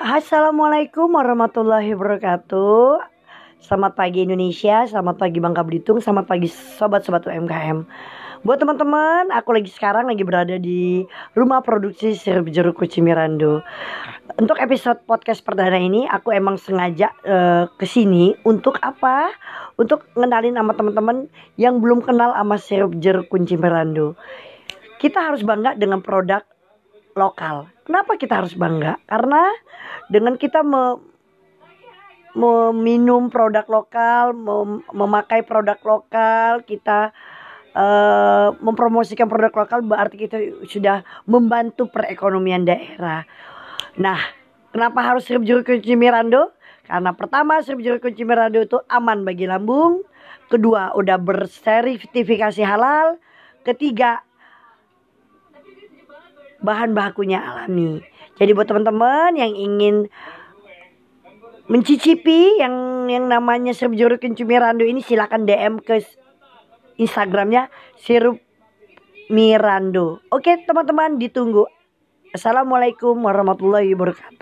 Assalamualaikum warahmatullahi wabarakatuh. Selamat pagi Indonesia, selamat pagi Bangka Belitung, selamat pagi sobat-sobat UMKM. Buat teman-teman, aku lagi sekarang lagi berada di rumah produksi sirup jeruk kuci Mirando. Untuk episode podcast perdana ini, aku emang sengaja uh, ke sini untuk apa? Untuk ngenalin sama teman-teman yang belum kenal sama sirup jeruk kunci Mirando. Kita harus bangga dengan produk lokal. Kenapa kita harus bangga? Karena dengan kita me, meminum produk lokal, mem, memakai produk lokal, kita uh, mempromosikan produk lokal berarti kita sudah membantu perekonomian daerah. Nah, kenapa harus sirup jeruk kunci Mirando? Karena pertama sirup jeruk kunci Mirando itu aman bagi lambung, kedua udah bersertifikasi halal, ketiga bahan bakunya alami. Jadi buat teman-teman yang ingin mencicipi yang yang namanya sirup jeruk kencur Mirando ini silakan DM ke Instagramnya sirup Mirando. Oke teman-teman ditunggu. Assalamualaikum warahmatullahi wabarakatuh.